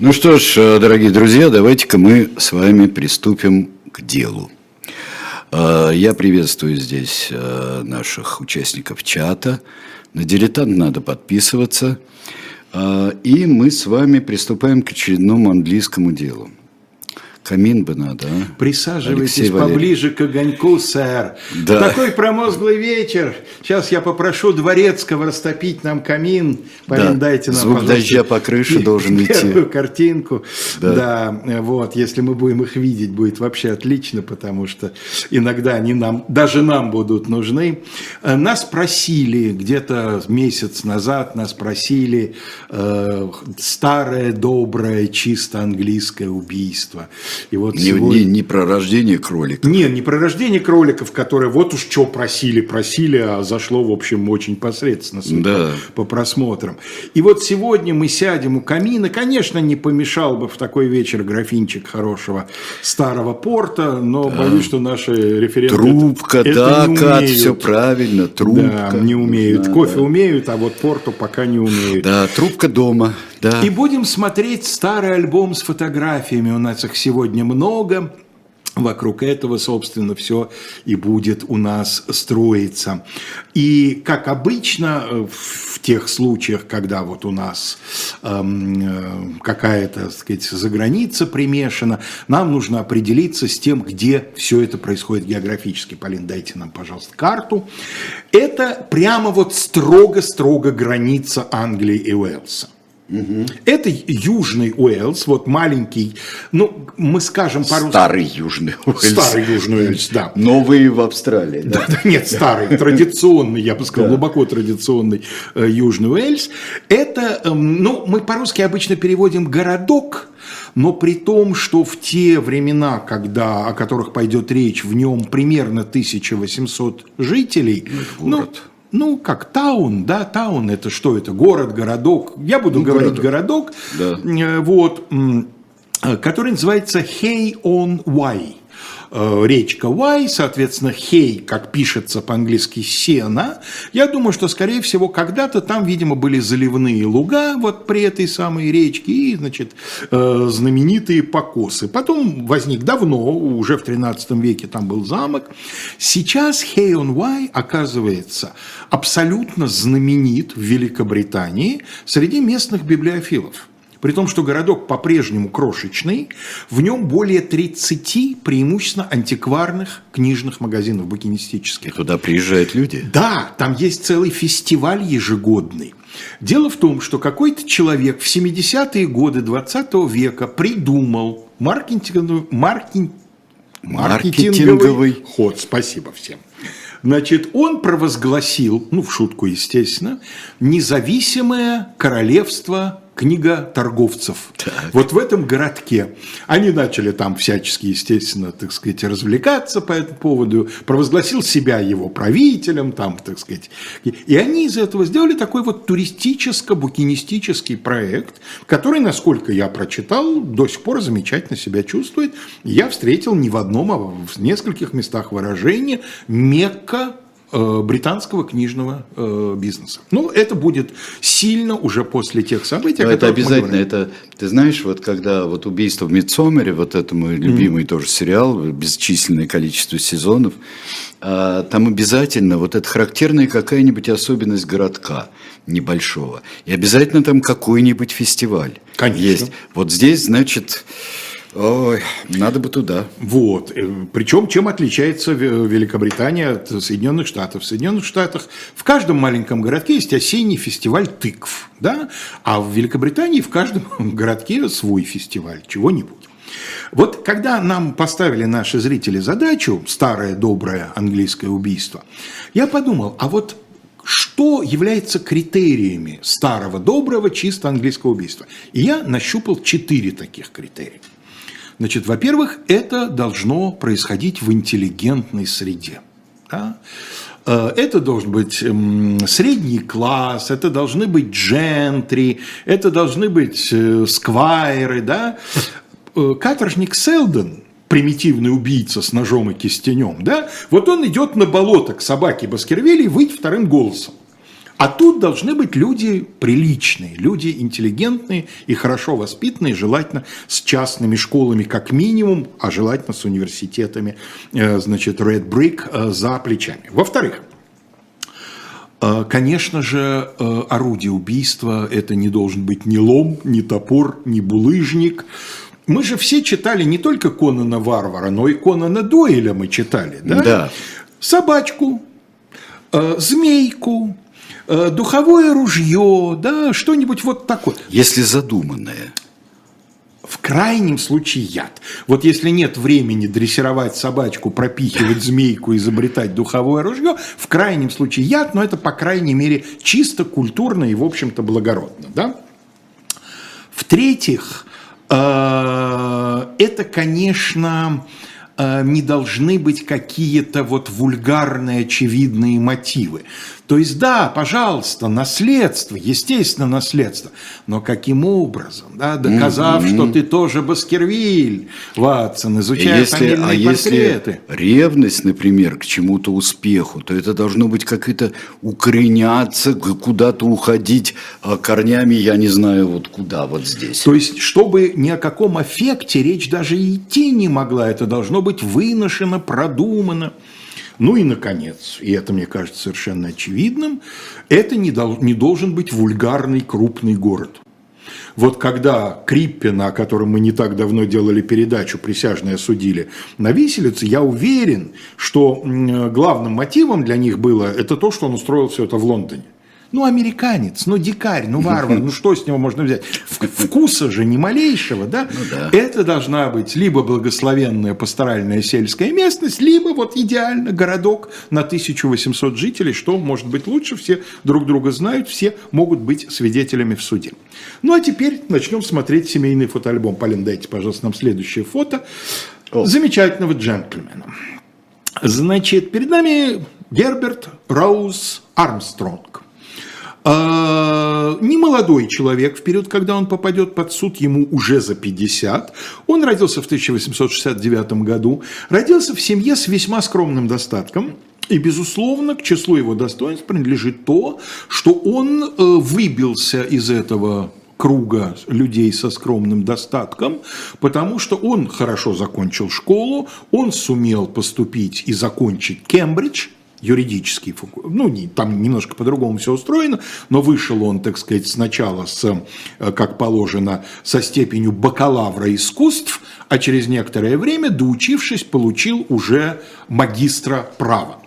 Ну что ж, э, дорогие друзья, давайте-ка мы с вами приступим к делу. Э, я приветствую здесь э, наших участников чата. На дилетант надо подписываться. И мы с вами приступаем к очередному английскому делу. Камин бы надо, а? Присаживайтесь поближе к огоньку, сэр. Да. Такой промозглый вечер. Сейчас я попрошу Дворецкого растопить нам камин. Полин, да. дайте нам, Звук дождя по крыше должен идти. Первую картинку. Да. да, вот, если мы будем их видеть, будет вообще отлично, потому что иногда они нам, даже нам будут нужны. Э, нас просили где-то месяц назад, нас просили э, старое, доброе, чисто английское убийство. И вот не, сегодня... не, не про рождение кроликов. Нет, не про рождение кроликов, которые вот уж что просили, просили, а зашло, в общем, очень посредственно да. по, по просмотрам. И вот сегодня мы сядем у камина. Конечно, не помешал бы в такой вечер графинчик хорошего старого порта, но да. боюсь, что наши референты... Трубка, это, да, это Кат, все правильно, трубка. Да, не умеют. Да, Кофе да. умеют, а вот порту пока не умеют. Да, трубка дома. Да. И будем смотреть старый альбом с фотографиями. У нас их сегодня много. Вокруг этого, собственно, все и будет у нас строиться. И, как обычно, в тех случаях, когда вот у нас эм, какая-то, так сказать, заграница примешана, нам нужно определиться с тем, где все это происходит географически. Полин, дайте нам, пожалуйста, карту. Это прямо вот строго-строго граница Англии и Уэльса. Угу. Это Южный Уэльс, вот маленький, ну, мы скажем по-русски... Старый Южный Уэльс. Старый Южный Уэльс, да. Новый в Австралии. Да, да, нет, старый, традиционный, я бы сказал, глубоко традиционный э, Южный Уэльс. Это, эм, ну, мы по-русски обычно переводим «городок», но при том, что в те времена, когда, о которых пойдет речь, в нем примерно 1800 жителей, ну, город. ну ну, как таун, да, таун это что это, город, городок, я буду ну, говорить городок, городок да. Э, вот, который называется Hey on Wye. Э, речка Уай, соответственно, Хей, как пишется по-английски, сена. Я думаю, что, скорее всего, когда-то там, видимо, были заливные луга вот при этой самой речке и, значит, э, знаменитые покосы. Потом возник давно, уже в 13 веке там был замок. Сейчас Хей он Уай оказывается абсолютно знаменит в Великобритании среди местных библиофилов. При том, что городок по-прежнему крошечный, в нем более 30 преимущественно антикварных книжных магазинов букинистических. И туда приезжают люди? Да, там есть целый фестиваль ежегодный. Дело в том, что какой-то человек в 70-е годы 20 века придумал маркетинговый, маркетинг, маркетинговый ход. Спасибо всем. Значит, он провозгласил, ну, в шутку, естественно, независимое королевство книга торговцев. Так. Вот в этом городке. Они начали там всячески, естественно, так сказать, развлекаться по этому поводу. Провозгласил себя его правителем, там, так сказать. И они из этого сделали такой вот туристическо-букинистический проект, который, насколько я прочитал, до сих пор замечательно себя чувствует. Я встретил не в одном, а в нескольких местах выражения Мекка британского книжного э, бизнеса. Ну, это будет сильно уже после тех событий, Но это обязательно. Это, ты знаешь, вот когда вот убийство в Мидсомере, вот это мой любимый mm-hmm. тоже сериал, бесчисленное количество сезонов, а, там обязательно вот это характерная какая-нибудь особенность городка небольшого. И обязательно там какой-нибудь фестиваль Конечно. есть. Вот здесь, значит, Ой, надо бы туда. Вот. Э, Причем, чем отличается Великобритания от Соединенных Штатов? В Соединенных Штатах в каждом маленьком городке есть осенний фестиваль тыкв, да? а в Великобритании в каждом городке свой фестиваль чего-нибудь. Вот когда нам поставили наши зрители задачу «Старое доброе английское убийство», я подумал, а вот что является критериями старого доброго чисто английского убийства? И я нащупал четыре таких критерия. Значит, во-первых, это должно происходить в интеллигентной среде. Да? Э, это должен быть средний класс, это должны быть джентри, это должны быть э, сквайры. Да? Э, каторжник Селден, примитивный убийца с ножом и кистенем, да, вот он идет на болото к собаке Баскервилей выть вторым голосом. А тут должны быть люди приличные, люди интеллигентные и хорошо воспитанные, желательно с частными школами как минимум, а желательно с университетами, э, значит, Red Brick э, за плечами. Во-вторых, э, Конечно же, орудие убийства – это не должен быть ни лом, ни топор, ни булыжник. Мы же все читали не только Конана Варвара, но и Конана Дойля мы читали. Да. Да. Собачку, змейку, духовое ружье, да, что-нибудь вот такое. Если задуманное. В крайнем случае яд. Вот если нет времени дрессировать собачку, пропихивать змейку, изобретать духовое ружье, в крайнем случае яд, но это, по крайней мере, чисто культурно и, в общем-то, благородно. Да? В-третьих, э, это, конечно, э, не должны быть какие-то вот вульгарные очевидные мотивы. То есть, да, пожалуйста, наследство, естественно, наследство, но каким образом, да, доказав, mm-hmm. что ты тоже Баскервиль, Ватсон, изучая если, фамильные а портреты. если ревность, например, к чему-то успеху, то это должно быть как-то укореняться, куда-то уходить а, корнями, я не знаю, вот куда, вот здесь. То есть, чтобы ни о каком аффекте речь даже идти не могла, это должно быть выношено, продумано. Ну и, наконец, и это мне кажется совершенно очевидным, это не, дол- не должен быть вульгарный крупный город. Вот когда Криппина, о котором мы не так давно делали передачу, присяжные осудили на виселице, я уверен, что главным мотивом для них было это то, что он устроил все это в Лондоне. Ну, американец, ну, дикарь, ну, варвар, ну, что с него можно взять? Вкуса же ни малейшего, да? Ну, да. Это должна быть либо благословенная пасторальная сельская местность, либо вот идеально городок на 1800 жителей, что может быть лучше, все друг друга знают, все могут быть свидетелями в суде. Ну, а теперь начнем смотреть семейный фотоальбом. Полин, дайте, пожалуйста, нам следующее фото О. замечательного джентльмена. Значит, перед нами Герберт Роуз Армстронг. А, не молодой человек, вперед, когда он попадет под суд, ему уже за 50. Он родился в 1869 году, родился в семье с весьма скромным достатком. И, безусловно, к числу его достоинств принадлежит то, что он э, выбился из этого круга людей со скромным достатком, потому что он хорошо закончил школу, он сумел поступить и закончить Кембридж – юридический факультет, ну, не, там немножко по-другому все устроено, но вышел он, так сказать, сначала, с, э, как положено, со степенью бакалавра искусств, а через некоторое время, доучившись, получил уже магистра права.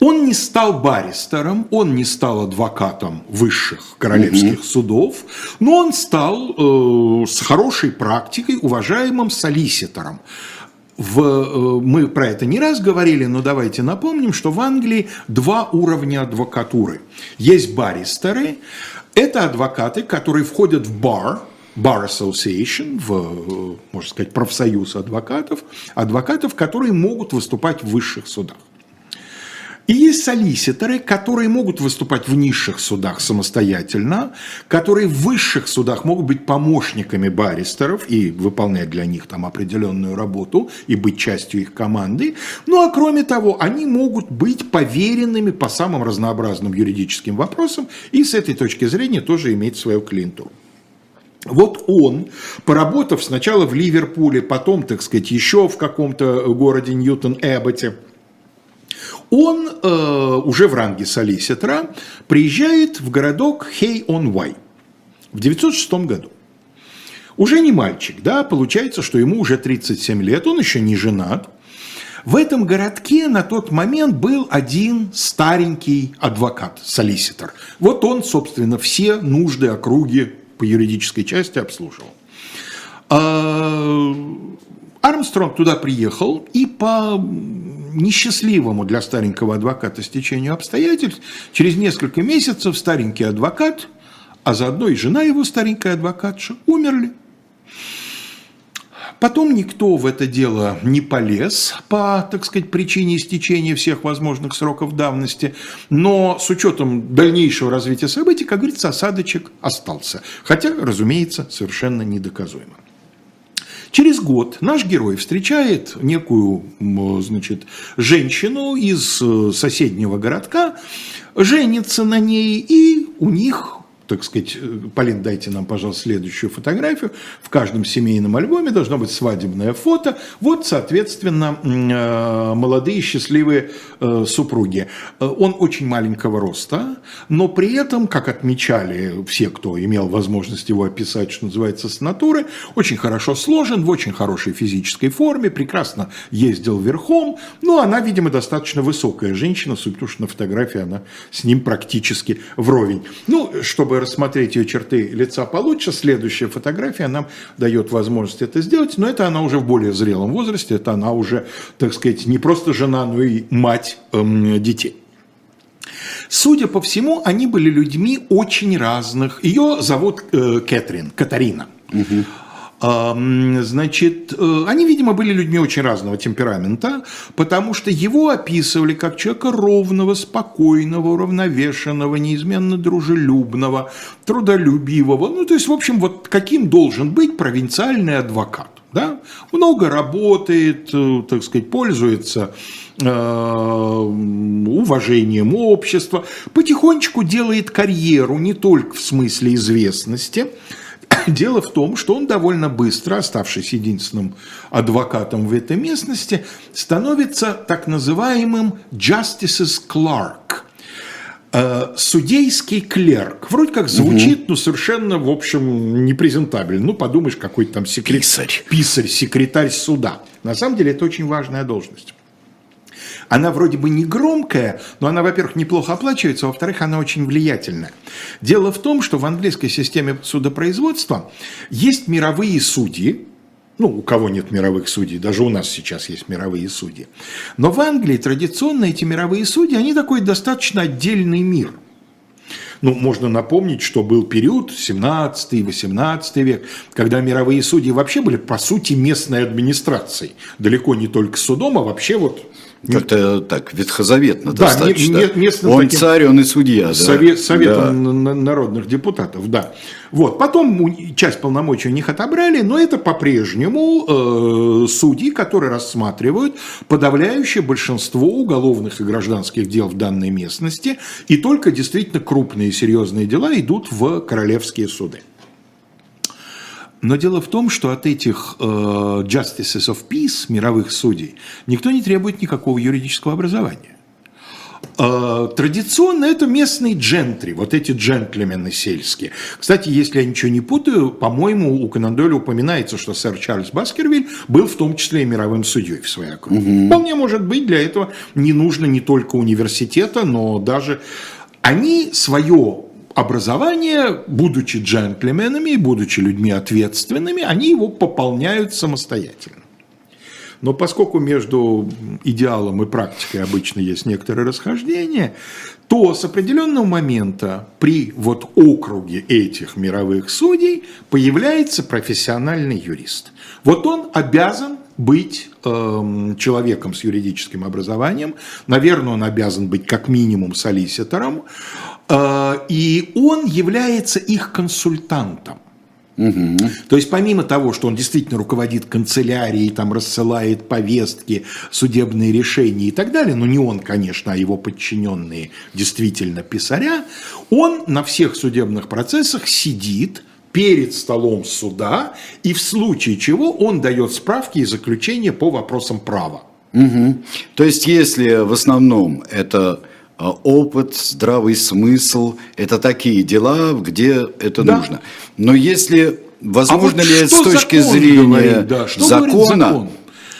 Он не стал баристером, он не стал адвокатом высших королевских угу. судов, но он стал э, с хорошей практикой уважаемым солиситором в, э, мы про это не раз говорили, но давайте напомним, что в Англии два уровня адвокатуры. Есть баристеры, это адвокаты, которые входят в бар, Bar Association, в, э, можно сказать, профсоюз адвокатов, адвокатов, которые могут выступать в высших судах. И есть солиситоры, которые могут выступать в низших судах самостоятельно, которые в высших судах могут быть помощниками баристеров и выполнять для них там определенную работу и быть частью их команды. Ну а кроме того, они могут быть поверенными по самым разнообразным юридическим вопросам и с этой точки зрения тоже иметь свою клиентуру. Вот он, поработав сначала в Ливерпуле, потом, так сказать, еще в каком-то городе Ньютон-Эбботе, он э, уже в ранге солиситора приезжает в городок Хей-он-Вай в 906 году. Уже не мальчик, да, получается, что ему уже 37 лет, он еще не женат. В этом городке на тот момент был один старенький адвокат, солиситор. Вот он, собственно, все нужды округи по юридической части обслуживал. А, Армстронг туда приехал и по несчастливому для старенького адвоката стечению обстоятельств, через несколько месяцев старенький адвокат, а заодно и жена его старенькая адвокатша, умерли. Потом никто в это дело не полез по, так сказать, причине истечения всех возможных сроков давности, но с учетом дальнейшего развития событий, как говорится, осадочек остался. Хотя, разумеется, совершенно недоказуемо. Через год наш герой встречает некую значит, женщину из э, соседнего городка, женится на ней, и у них так сказать, э, Полин, дайте нам, пожалуйста, следующую фотографию. В каждом семейном альбоме должно быть свадебное фото. Вот, соответственно, э, молодые счастливые э, супруги. Он очень маленького роста, но при этом, как отмечали все, кто имел возможность его описать, что называется, с натуры, очень хорошо сложен, в очень хорошей физической форме, прекрасно ездил верхом. Ну, она, видимо, достаточно высокая женщина, судя по тому, что на фотографии она с ним практически вровень. Ну, чтобы рассмотреть ее черты лица получше, следующая фотография нам дает возможность это сделать, но это она уже в более зрелом возрасте, это она уже, так сказать, не просто жена, но и мать эм, детей. Судя по всему, они были людьми очень разных. Ее зовут э, Кэтрин, Катарина. Угу. Значит, э, они, видимо, были людьми очень разного темперамента, потому что его описывали как человека ровного, спокойного, уравновешенного, неизменно дружелюбного, трудолюбивого. Ну, то есть, в общем, вот каким должен быть провинциальный адвокат. Да? Много работает, э, так сказать, пользуется э, уважением общества, потихонечку делает карьеру не только в смысле известности, Дело в том, что он довольно быстро, оставшись единственным адвокатом в этой местности, становится так называемым justice's clerk э, – судейский клерк. Вроде как звучит, угу. но совершенно, в общем, непрезентабельно. Ну, подумаешь, какой-то там секретарь. Писарь. Писарь, секретарь суда. На самом деле, это очень важная должность. Она вроде бы не громкая, но она, во-первых, неплохо оплачивается, во-вторых, она очень влиятельная. Дело в том, что в английской системе судопроизводства есть мировые судьи, ну, у кого нет мировых судей, даже у нас сейчас есть мировые судьи. Но в Англии традиционно эти мировые судьи, они такой достаточно отдельный мир. Ну, можно напомнить, что был период 17-18 век, когда мировые судьи вообще были, по сути, местной администрацией. Далеко не только судом, а вообще вот как-то так, ветхозаветно да, достаточно. он таким царь, он и судья. Совет, да. Советом да. народных депутатов, да. Вот. Потом часть полномочий у них отобрали, но это по-прежнему э, судьи, которые рассматривают подавляющее большинство уголовных и гражданских дел в данной местности, и только действительно крупные серьезные дела идут в королевские суды. Но дело в том, что от этих э, Justices of Peace, мировых судей, никто не требует никакого юридического образования. Э, традиционно это местные джентри, вот эти джентльмены сельские. Кстати, если я ничего не путаю, по-моему, у Конан Дойля упоминается, что сэр Чарльз Баскервиль был в том числе и мировым судьей в своей округе. Угу. Вполне может быть, для этого не нужно не только университета, но даже они свое образование, будучи джентльменами и будучи людьми ответственными, они его пополняют самостоятельно. Но поскольку между идеалом и практикой обычно есть некоторые расхождения, то с определенного момента при вот округе этих мировых судей появляется профессиональный юрист. Вот он обязан быть э, человеком с юридическим образованием, наверное, он обязан быть как минимум солиситором, и он является их консультантом. Угу. То есть помимо того, что он действительно руководит канцелярией, там рассылает повестки, судебные решения и так далее, но не он, конечно, а его подчиненные действительно писаря, он на всех судебных процессах сидит, перед столом суда, и в случае чего он дает справки и заключения по вопросам права. Угу. То есть, если в основном это опыт, здравый смысл, это такие дела, где это да. нужно. Но если возможно а вот ли с точки зрения говорит, да, закона, закон?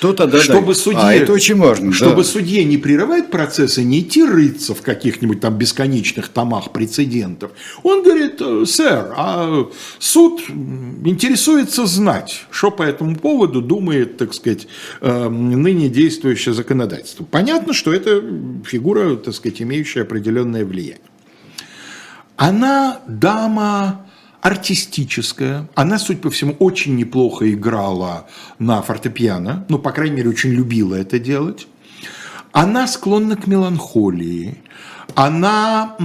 То тогда чтобы да. судье, а, это очень важно. Чтобы да. судье не прерывать процессы, не идти рыться в каких-нибудь там бесконечных томах прецедентов, он говорит, «Э, сэр, а суд интересуется знать, что по этому поводу думает, так сказать, э, ныне действующее законодательство. Понятно, что это фигура, так сказать, имеющая определенное влияние. Она дама артистическая. Она, судя по всему, очень неплохо играла на фортепиано, ну, по крайней мере, очень любила это делать. Она склонна к меланхолии. Она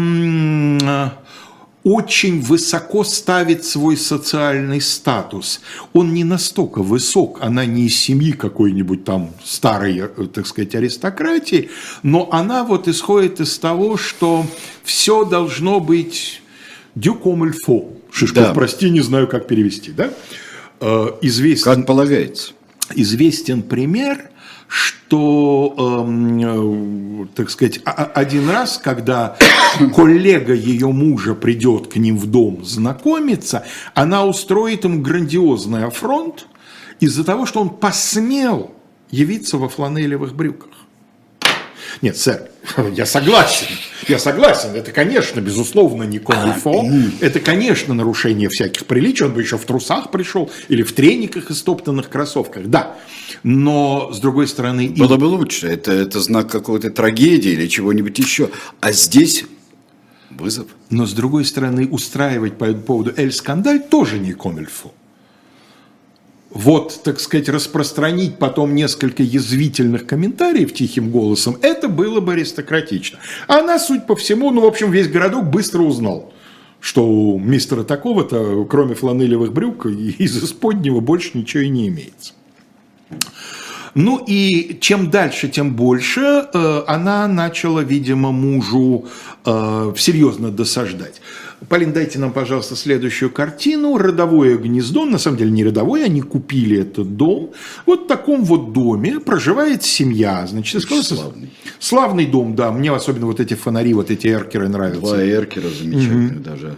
очень высоко ставит свой социальный статус. Он не настолько высок, она не из семьи какой-нибудь там старой, э, так сказать, аристократии, но она вот исходит из того, что все должно быть дюкомельфо. Шишков, да. прости, не знаю, как перевести, да? Э, известен, как полагается. Известен пример, что, эм, э, так сказать, один раз, когда коллега ее мужа придет к ним в дом знакомиться, она устроит ему грандиозный афронт из-за того, что он посмел явиться во фланелевых брюках. Нет, сэр, я согласен. Я согласен. Это, конечно, безусловно, не комильфо. Это, конечно, нарушение всяких приличий. Он бы еще в трусах пришел или в трениках и стоптанных кроссовках. Да. Но, с другой стороны... Было и... бы лучше. Это, это знак какой-то трагедии или чего-нибудь еще. А здесь вызов. Но, с другой стороны, устраивать по этому поводу эль-скандаль тоже не комильфо вот, так сказать, распространить потом несколько язвительных комментариев тихим голосом, это было бы аристократично. А она, суть по всему, ну, в общем, весь городок быстро узнал, что у мистера такого-то, кроме фланелевых брюк, из исподнего больше ничего и не имеется. Ну и чем дальше, тем больше э, она начала, видимо, мужу э, серьезно досаждать. Полин, дайте нам, пожалуйста, следующую картину. Родовое гнездо, на самом деле не родовое, они купили этот дом. Вот в таком вот доме проживает семья. Значит, славный. Славный дом, да. Мне особенно вот эти фонари, вот эти эркеры нравятся. Два эркера замечательные угу. даже.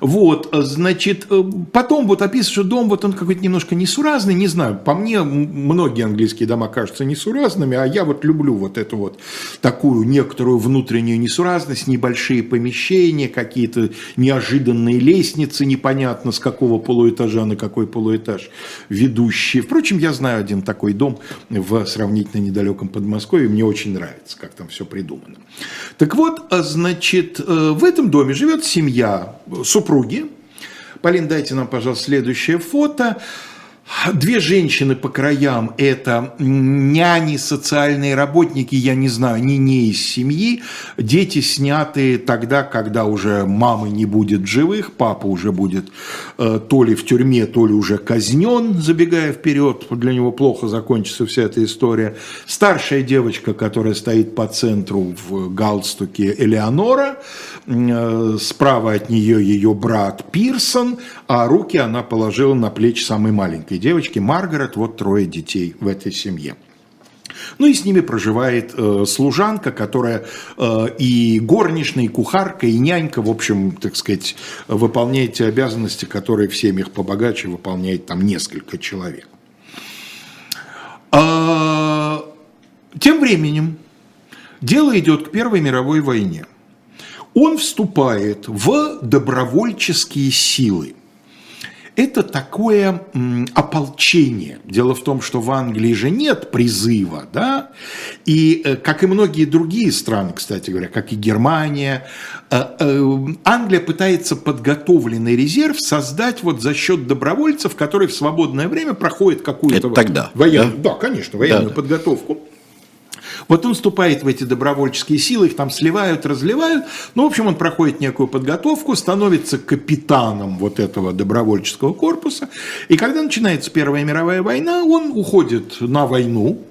Вот, значит, э, потом вот описывают, что дом вот он какой-то немножко несуразный, не знаю, по мне многие английские дома кажутся несуразными, а я вот люблю вот эту вот такую некоторую внутреннюю несуразность, небольшие помещения, какие-то неожиданные лестницы, непонятно с какого полуэтажа на какой полуэтаж ведущие. Впрочем, я знаю один такой дом в сравнительно недалеком Подмосковье, мне очень нравится, как там все придумано. Так вот, а, значит, э, в этом доме живет семья, супруги. Полин, дайте нам, пожалуйста, следующее фото. Две женщины по краям – это няни, социальные работники, я не знаю, они не из семьи. Дети сняты тогда, когда уже мамы не будет живых, папа уже будет э, то ли в тюрьме, то ли уже казнен, забегая вперед, для него плохо закончится вся эта история. Старшая девочка, которая стоит по центру в галстуке Элеонора, э, справа от нее ее брат Пирсон, а руки она положила на плечи самой маленькой маленькой девочки, Маргарет, вот трое детей в этой семье. Ну и с ними проживает э, служанка, которая э, и горничная, и кухарка, и нянька, в общем, так сказать, выполняет те обязанности, которые в семьях побогаче выполняет там несколько человек. А, тем временем дело идет к Первой мировой войне. Он вступает в добровольческие силы – это такое ополчение. Дело в том, что в Англии же нет призыва, да, и э, как и многие другие страны, кстати говоря, как и Германия, э, э, Англия пытается подготовленный резерв создать вот за счет добровольцев, которые в свободное время проходят какую-то тогда, военную, да? да, конечно, военную да, подготовку. Вот он вступает в эти добровольческие силы, их там сливают, разливают. Ну, в общем, он проходит некую подготовку, становится капитаном вот этого добровольческого корпуса. И когда начинается Первая мировая война, он уходит на войну,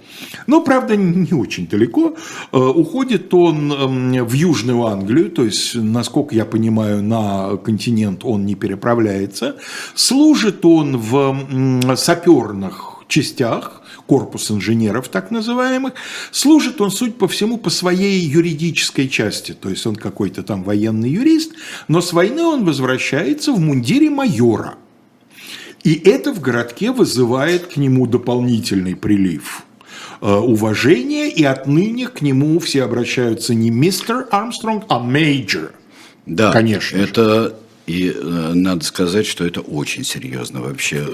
но, правда, не очень далеко. Э, уходит он эм, в Южную Англию, то есть, насколько я понимаю, на континент он не переправляется. Служит он в саперных частях, корпус инженеров так называемых, служит он, суть по всему, по своей юридической части, то есть он какой-то там военный юрист, но с войны он возвращается в мундире майора. И это в городке вызывает к нему дополнительный прилив э, уважения, и отныне к нему все обращаются не мистер Армстронг, а major. Да, конечно. Это и э, надо сказать, что это очень серьезно вообще.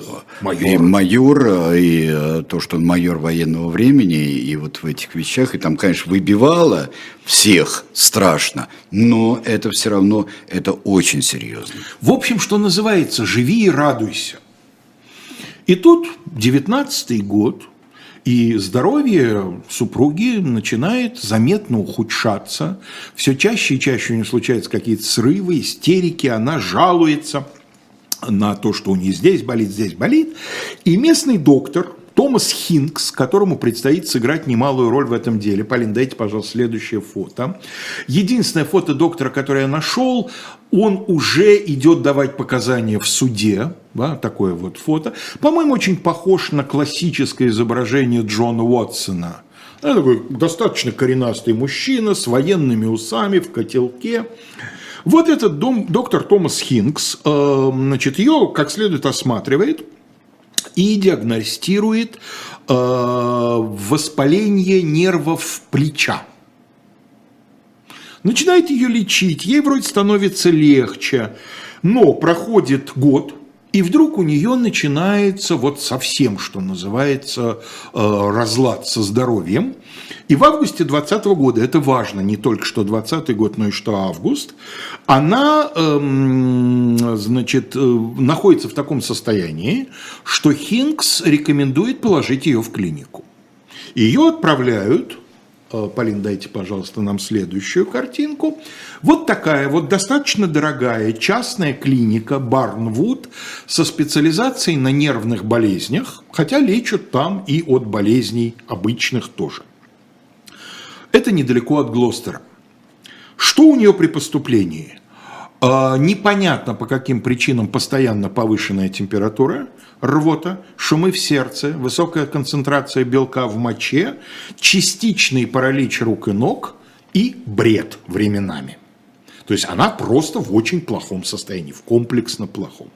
Майор. И майор, э, и э, то, что он майор военного времени, и вот в этих вещах, и там, конечно, выбивало всех страшно, но это все равно, это очень серьезно. В общем, что называется, живи и радуйся. И тут 19 год, И здоровье супруги начинает заметно ухудшаться. Все чаще и чаще у нее случаются какие-то срывы, истерики, она жалуется на то, что у нее здесь болит, здесь болит. И местный доктор, Томас Хинкс, которому предстоит сыграть немалую роль в этом деле. Полин, дайте, пожалуйста, следующее фото. Единственное фото доктора, которое я нашел, он уже идет давать показания в суде. Да, такое вот фото. По-моему, очень похож на классическое изображение Джона Уотсона. Это такой достаточно коренастый мужчина с военными усами в котелке. Вот этот дом, доктор Томас Хинкс, э, значит, ее как следует осматривает – и диагностирует э, воспаление нервов плеча. Начинает ее лечить, ей вроде становится легче, но проходит год, и вдруг у нее начинается вот совсем, что называется, э, разлад со здоровьем. И в августе 2020 года, это важно, не только что 2020 год, но и что август, она, эм, значит, э, находится в таком состоянии, что Хинкс рекомендует положить ее в клинику. Ее отправляют Полин, дайте, пожалуйста, нам следующую картинку. Вот такая вот достаточно дорогая частная клиника Барнвуд со специализацией на нервных болезнях, хотя лечат там и от болезней обычных тоже. Это недалеко от Глостера. Что у нее при поступлении? А, непонятно по каким причинам постоянно повышенная температура, рвота, шумы в сердце, высокая концентрация белка в моче, частичный паралич рук и ног и бред временами. То есть она просто в очень плохом состоянии, в комплексно плохом.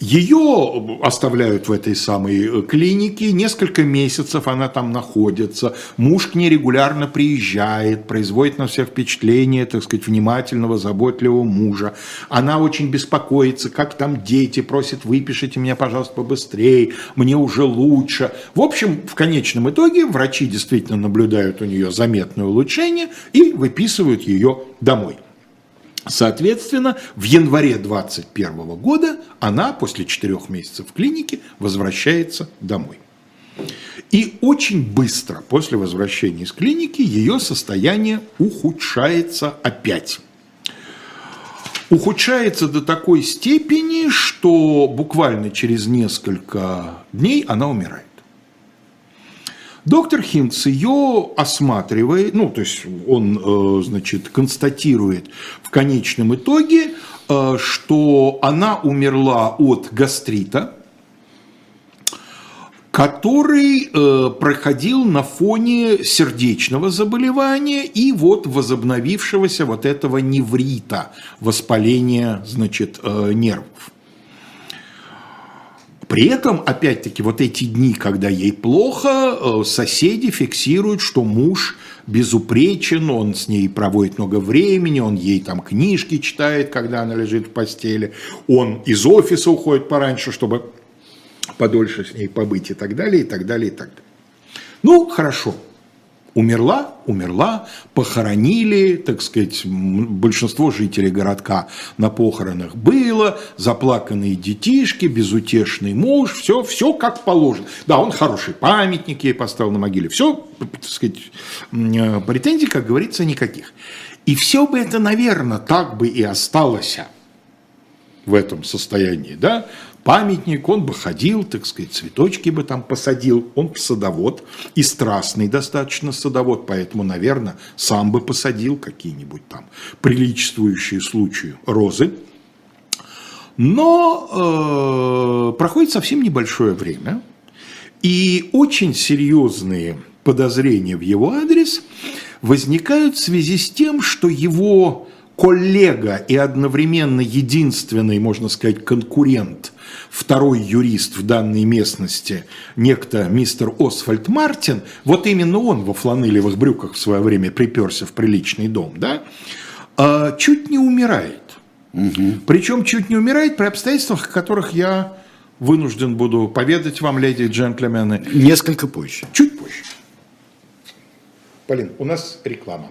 Ее оставляют в этой самой э, клинике, несколько месяцев она там находится, муж к ней регулярно приезжает, производит на всех впечатление, так сказать, внимательного, заботливого мужа. Она очень беспокоится, как там дети, просит, выпишите меня, пожалуйста, побыстрее, мне уже лучше. В общем, в конечном итоге врачи действительно наблюдают у нее заметное улучшение и выписывают ее домой. Соответственно, в январе 2021 года она после четырех месяцев в клинике возвращается домой. И очень быстро после возвращения из клиники ее состояние ухудшается опять. Ухудшается до такой степени, что буквально через несколько дней она умирает. Доктор Хинц ее осматривает, ну, то есть он, э, значит, констатирует в конечном итоге, э, что она умерла от гастрита, который э, проходил на фоне сердечного заболевания и вот возобновившегося вот этого неврита, воспаления, значит, нервов. При этом, опять-таки, вот эти дни, когда ей плохо, э, соседи фиксируют, что муж безупречен, он с ней проводит много времени, он ей там книжки читает, когда она лежит в постели, он из офиса уходит пораньше, чтобы подольше с ней побыть и так далее, и так далее, и так далее. Ну, хорошо, Умерла, умерла, похоронили, так сказать, большинство жителей городка на похоронах было, заплаканные детишки, безутешный муж, все, все как положено. Да, он хороший памятник ей поставил на могиле, все, так сказать, э, претензий, как говорится, никаких. И все бы это, наверное, так бы и осталось в этом состоянии, да, памятник, он бы ходил, так сказать, цветочки бы там посадил. Он садовод и страстный достаточно садовод, поэтому, наверное, сам бы посадил какие-нибудь там приличествующие случаю розы. Но э, проходит совсем небольшое время, и очень серьезные подозрения в его адрес возникают в связи с тем, что его коллега и одновременно единственный, можно сказать, конкурент, второй юрист в данной местности, некто мистер Освальд Мартин, вот именно он во фланелевых брюках в свое время приперся в приличный дом, да, а, чуть не умирает. Угу. Причем чуть не умирает при обстоятельствах, о которых я вынужден буду поведать вам, леди и джентльмены. Несколько позже. Чуть позже. Полин, у нас реклама.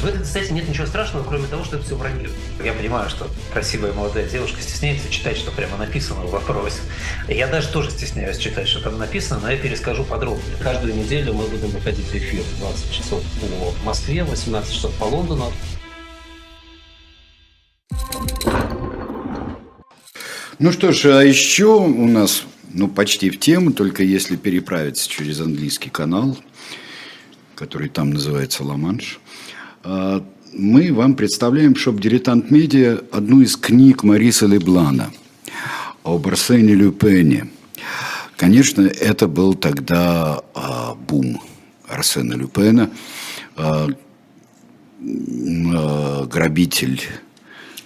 В этой статье нет ничего страшного, кроме того, что это все вранье. Я понимаю, что красивая молодая девушка стесняется читать, что прямо написано в вопросе. Я даже тоже стесняюсь читать, что там написано, но я перескажу подробнее. Каждую неделю мы будем выходить в эфир 20 часов по Москве, 18 часов по Лондону. Ну что ж, а еще у нас, ну почти в тему, только если переправиться через английский канал, который там называется «Ла-Манш», мы вам представляем «Shop Diletant Media» одну из книг Мориса Леблана об Арсене Люпене. Конечно, это был тогда а, бум Арсена Люпена, а, а, грабитель,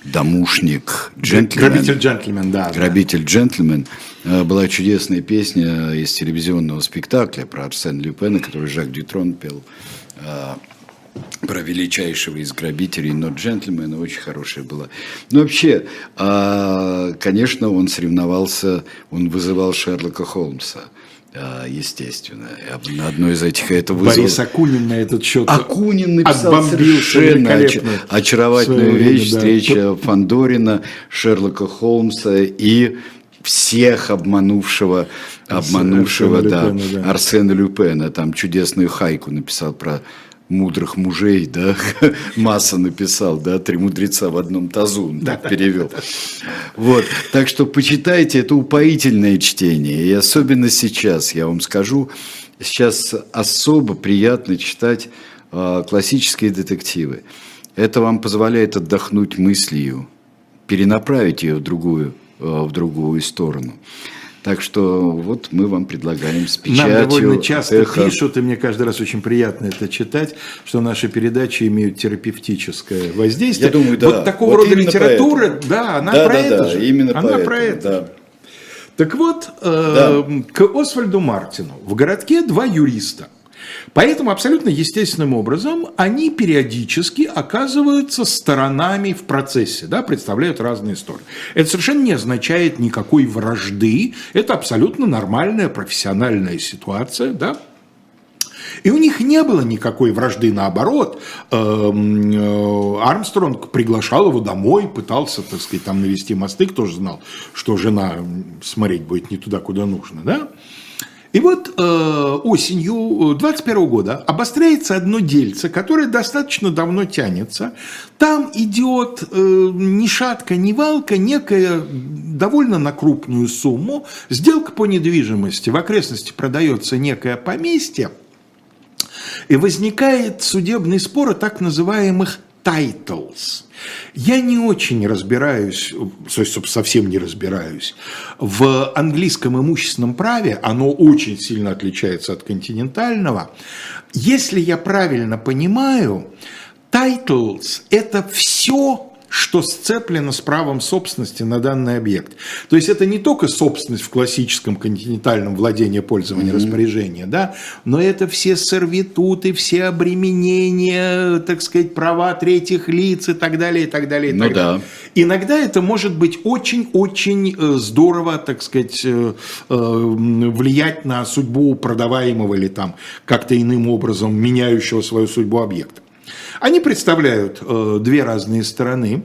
домушник, джентльмен. Грабитель-джентльмен, да. Грабитель-джентльмен. А, была чудесная песня из телевизионного спектакля про Арсена Люпена, который Жак Дютрон пел. Про величайшего из грабителей, но джентльмена очень хорошая была. Ну, вообще, а, конечно, он соревновался, он вызывал Шерлока Холмса а, естественно. На одной из этих это вызвало... Борис Акунин на этот счет Акунин написал совершенно оч... очаровательную вещь, время, встреча да. Фандорина, Шерлока Холмса и всех обманувшего, обманувшего Арсена да, Люпена, да. Арсена Люпена. Там чудесную хайку написал про мудрых мужей, да, Масса написал, да, три мудреца в одном тазу, он так перевел. Вот, так что почитайте, это упоительное чтение, и особенно сейчас, я вам скажу, сейчас особо приятно читать э, классические детективы. Это вам позволяет отдохнуть мыслью, перенаправить ее в другую, э, в другую сторону. Так что вот мы вам предлагаем с печатью. Нам довольно часто эхо. пишут, и мне каждый раз очень приятно это читать, что наши передачи имеют терапевтическое воздействие. Я думаю, да. Вот такого вот рода литература, поэтому. да, она да, про да, это да, же. Именно она поэтому, про это. Да. Так вот, э, да. к Освальду Мартину. В городке два юриста – Поэтому абсолютно естественным образом они периодически оказываются сторонами в процессе, да, представляют разные стороны. Это совершенно не означает никакой вражды, это абсолютно нормальная профессиональная ситуация, да, и у них не было никакой вражды, наоборот. Эм, э, Армстронг приглашал его домой, пытался, так сказать, там навести мосты, кто же знал, что жена смотреть будет не туда, куда нужно, да? И вот э, осенью 21 года обостряется одно дельце, которое достаточно давно тянется. Там идет э, ни шатка, ни валка, некая довольно на крупную сумму. Сделка по недвижимости. В окрестности продается некое поместье. И возникает судебный спор о так называемых titles. Я не очень разбираюсь, совсем не разбираюсь, в английском имущественном праве, оно очень сильно отличается от континентального. Если я правильно понимаю, titles – это все что сцеплено с правом собственности на данный объект. То есть это не только собственность в классическом континентальном владении, пользования, mm-hmm. распоряжения, да, но это все сервитуты, все обременения, так сказать, права третьих лиц и так далее, и так далее, и ну так да. далее. Иногда это может быть очень-очень э, здорово, так сказать, э, э, влиять на судьбу продаваемого или там как-то иным образом меняющего свою судьбу объекта. Они представляют э, две разные стороны.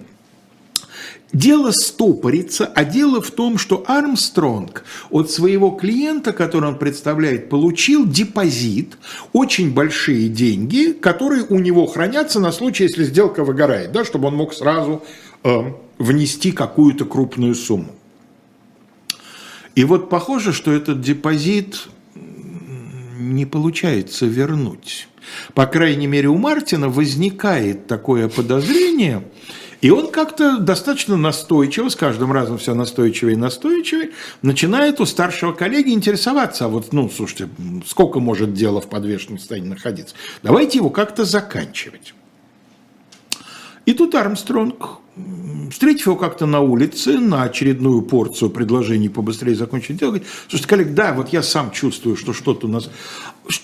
Дело стопорится, а дело в том, что Армстронг от своего клиента, который он представляет, получил депозит, очень большие деньги, которые у него хранятся на случай, если сделка выгорает, да, чтобы он мог сразу э, внести какую-то крупную сумму. И вот похоже, что этот депозит не получается вернуть. По крайней мере, у Мартина возникает такое подозрение, и он как-то достаточно настойчиво, с каждым разом все настойчивее и настойчивее, начинает у старшего коллеги интересоваться, а вот, ну, слушайте, сколько может дело в подвешенном состоянии находиться? Давайте его как-то заканчивать. И тут Армстронг, встретив его как-то на улице, на очередную порцию предложений побыстрее закончить дело, говорит, слушайте, коллег, да, вот я сам чувствую, что что-то у нас...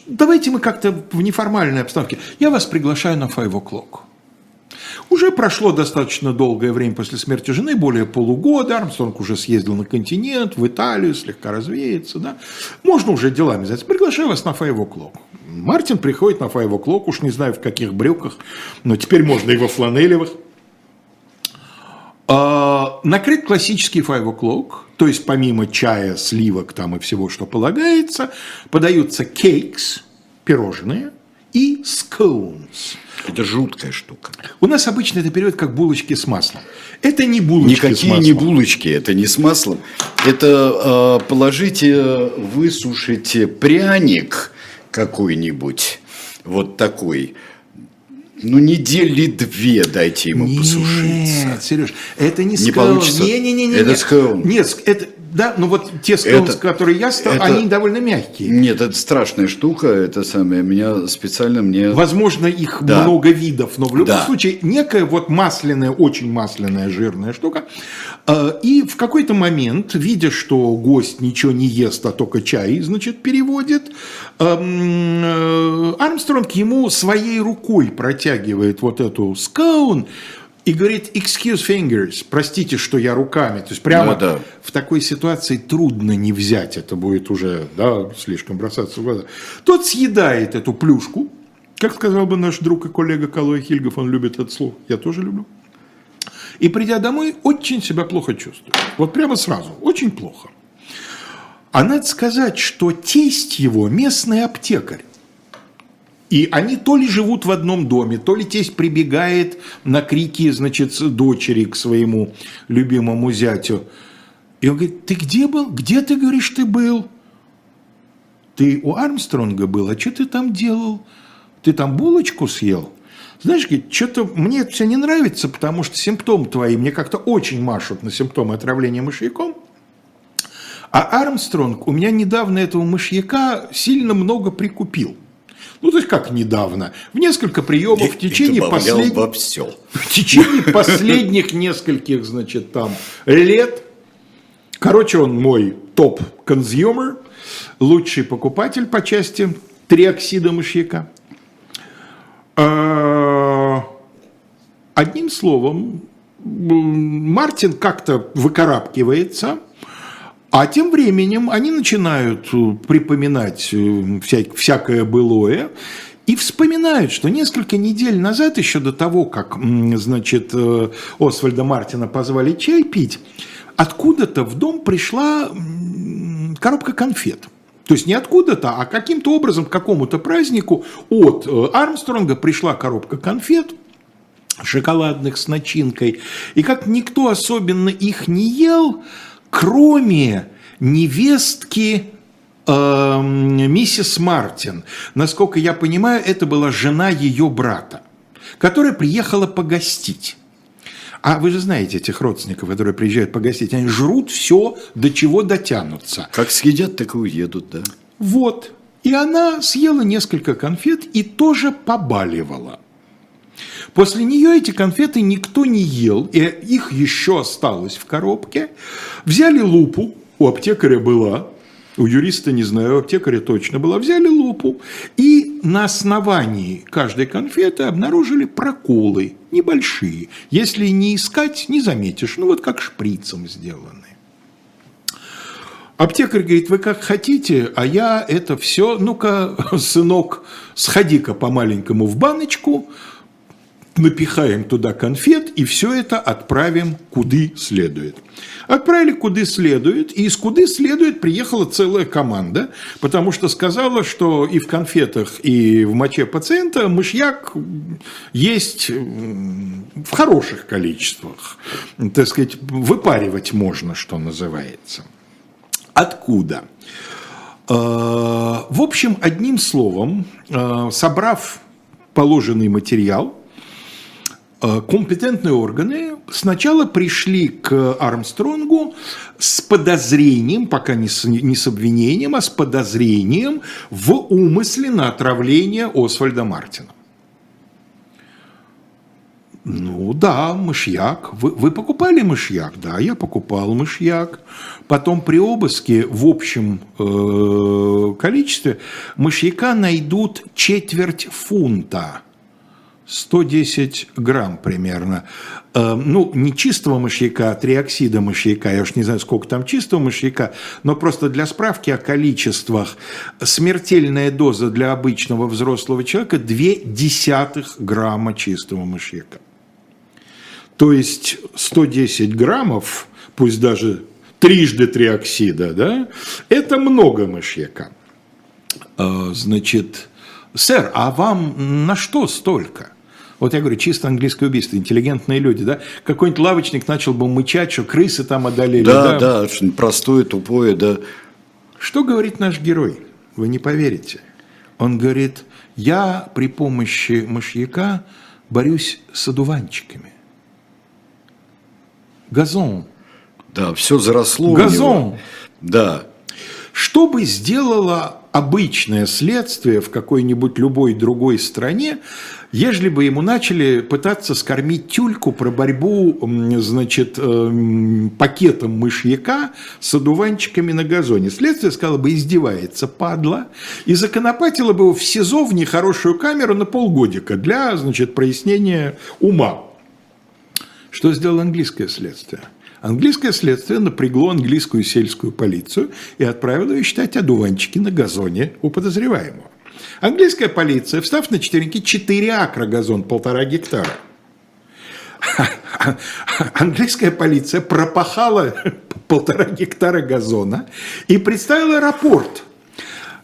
Давайте мы как-то в неформальной обстановке. Я вас приглашаю на five o'clock. Уже прошло достаточно долгое время после смерти жены, более полугода. Армстронг уже съездил на континент, в Италию, слегка развеется. Да? Можно уже делами заняться. Приглашаю вас на Five O'Clock. Мартин приходит на Five O'Clock, уж не знаю в каких брюках, но теперь можно и во фланелевых. А, накрыт классический Five O'Clock, то есть помимо чая, сливок там и всего, что полагается, подаются кейкс, пирожные, и scones. Это жуткая штука. У нас обычно это переводят как булочки с маслом. Это не булочки Никакие с маслом. не булочки, это не с маслом. Это э, положите, высушите пряник какой-нибудь, вот такой, ну, недели две дайте ему Нет, посушиться. Сереж, это не Не scones. получится. Не, не, не, не, Это не. Нет, это, да, ну вот те scones, Это- которые я стал, это- они довольно мягкие. Нет, это страшная штука, это самое, меня специально мне... Возможно, их Да. много видов, но в любом Да. случае некая вот масляная, очень масляная, жирная штука. Э, И в какой-то момент, видя, что гость ничего не ест, а только чай, значит, переводит, эм, э, Армстронг ему своей рукой протягивает вот эту скаун и говорит «excuse fingers», простите, что я руками. То есть прямо Да-да. в такой ситуации трудно не взять, это будет уже да, слишком бросаться в глаза. Тот съедает эту плюшку, как сказал бы наш друг и коллега Калой Хильгов, он любит это слово, я тоже люблю. И придя домой, очень себя плохо чувствует. Вот прямо сразу, очень плохо. А надо сказать, что тесть его местный аптекарь. И они то ли живут в одном доме, то ли тесть прибегает на крики, значит, дочери к своему любимому зятю. И он говорит, ты где был? Где ты, говоришь, ты был? Ты у Армстронга был, а что ты там делал? Ты там булочку съел? Знаешь, говорит, что-то мне это все не нравится, потому что симптомы твои мне как-то очень машут на симптомы отравления мышьяком. А Армстронг у меня недавно этого мышьяка сильно много прикупил. Ну, то есть как недавно? В несколько приемов в течение последних... во все. В течение последних нескольких, значит, там лет. Короче, он мой top consumer, лучший покупатель по части триоксида мышьяка. А, Одним словом, Мартин как-то выкарабкивается, а тем временем они начинают э, припоминать э, вся- всякое былое и вспоминают, что несколько недель назад, еще до того, как, значит, э, Освальда Мартина позвали чай пить, откуда-то в дом пришла коробка конфет. То есть не откуда-то, а каким-то образом к какому-то празднику от Армстронга пришла коробка конфет, шоколадных с начинкой. И как никто особенно их не ел, кроме невестки эм, миссис Мартин. Насколько я понимаю, это была жена ее брата, которая приехала погостить. А вы же знаете этих родственников, которые приезжают погостить, они жрут все, до чего дотянутся. Как съедят, так и уедут, да. Вот. И она съела несколько конфет и тоже побаливала. После нее эти конфеты никто не ел, и их еще осталось в коробке. Взяли лупу, у аптекаря была, у юриста не знаю, у аптекаря точно была. Взяли лупу и на основании каждой конфеты обнаружили проколы небольшие. Если не искать, не заметишь. Ну вот как шприцем сделаны. Аптекарь говорит, вы как хотите, а я это все, ну-ка, сынок, сходи-ка по-маленькому в баночку, напихаем туда конфет и все это отправим куды следует. Отправили куды следует, и из куды следует приехала целая команда, потому что сказала, что и в конфетах, и в моче пациента мышьяк есть в хороших количествах. Так сказать, выпаривать можно, что называется. Откуда? В общем, одним словом, собрав положенный материал, компетентные органы сначала пришли к Армстронгу с подозрением, пока не с, не с обвинением, а с подозрением в умысле на отравление Освальда Мартина. Ну да, мышьяк. Вы, вы покупали мышьяк? Да, я покупал мышьяк. Потом при обыске в общем э, количестве мышьяка найдут четверть фунта. 110 грамм примерно. Э, ну, не чистого мышьяка, а триоксида мышьяка. Я уж не знаю, сколько там чистого мышьяка, но просто для справки о количествах. Смертельная доза для обычного взрослого человека – 2 десятых грамма чистого мышьяка. То есть 110 граммов, пусть даже трижды триоксида, да, это много мышьяка. Э, значит, сэр, а вам на что столько? Вот я говорю, чисто английское убийство, интеллигентные люди, да? Какой-нибудь лавочник начал бы мычать, что крысы там одолели. Да, да, да простое, тупое, да. Что говорит наш герой? Вы не поверите. Он говорит, я при помощи мышьяка борюсь с одуванчиками. Газон. Да, все заросло. Газон. Да. Что бы сделало обычное следствие в какой-нибудь любой другой стране, ежели бы ему начали пытаться скормить тюльку про борьбу, значит, э, пакетом мышьяка с одуванчиками на газоне. Следствие сказало бы, издевается, падла, и законопатило бы его в СИЗО в нехорошую камеру на полгодика для, значит, прояснения ума. Что сделало английское следствие? Английское следствие напрягло английскую сельскую полицию и отправило ее считать одуванчики на газоне у подозреваемого. Английская полиция, встав на четвереньки, 4 акра газон, полтора гектара. Английская полиция пропахала полтора гектара газона и представила рапорт,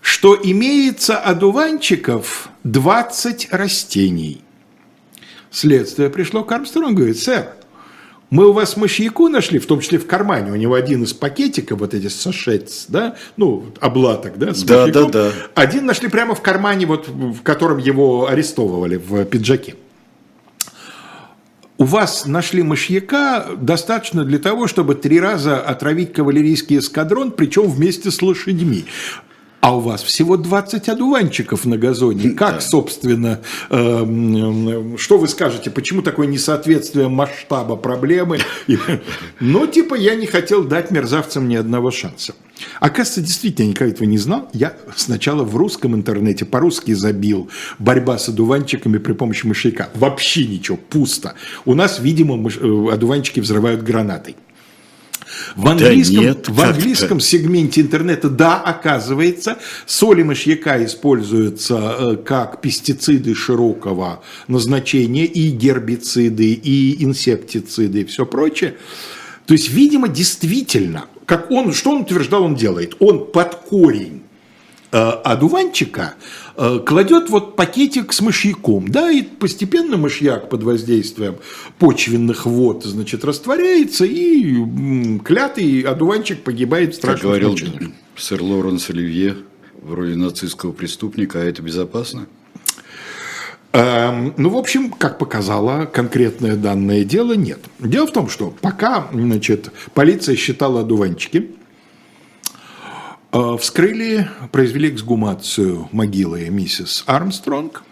что имеется одуванчиков 20 растений. Следствие пришло к Армстронгу и говорит, сэр, мы у вас мышьяку нашли, в том числе в кармане. У него один из пакетиков, вот эти сашетс, да, ну, облаток, да, с да, мышьяком. Да, да. Один нашли прямо в кармане, вот, в котором его арестовывали, в пиджаке. У вас нашли мышьяка достаточно для того, чтобы три раза отравить кавалерийский эскадрон, причем вместе с лошадьми. А у вас всего 20 одуванчиков на газоне. Как, собственно, э, что вы скажете, почему такое несоответствие масштаба проблемы? Ну, типа, я не хотел дать мерзавцам ни одного шанса. Оказывается, действительно, я никогда этого не знал. Я сначала в русском интернете по-русски забил борьба с одуванчиками при помощи мышьяка. Вообще ничего, пусто. У нас, видимо, э, одуванчики взрывают гранатой. В английском, да нет, в английском сегменте интернета, да, оказывается, соли мышьяка используются э, как пестициды широкого назначения, и гербициды, и инсектициды, и все прочее. То есть, видимо, действительно, как он, что он утверждал, он делает? Он под корень одуванчика Э, кладет вот пакетик с мышьяком, да, и постепенно мышьяк под воздействием почвенных вод, значит, растворяется, и клятый одуванчик погибает в страшном Как говорил случае. сэр Лоренс Оливье в роли нацистского преступника, а это безопасно? Эм, ну, в общем, как показало конкретное данное дело, нет. Дело в том, что пока значит, полиция считала одуванчики, Э, вскрыли, произвели эксгумацию могилы миссис Армстронг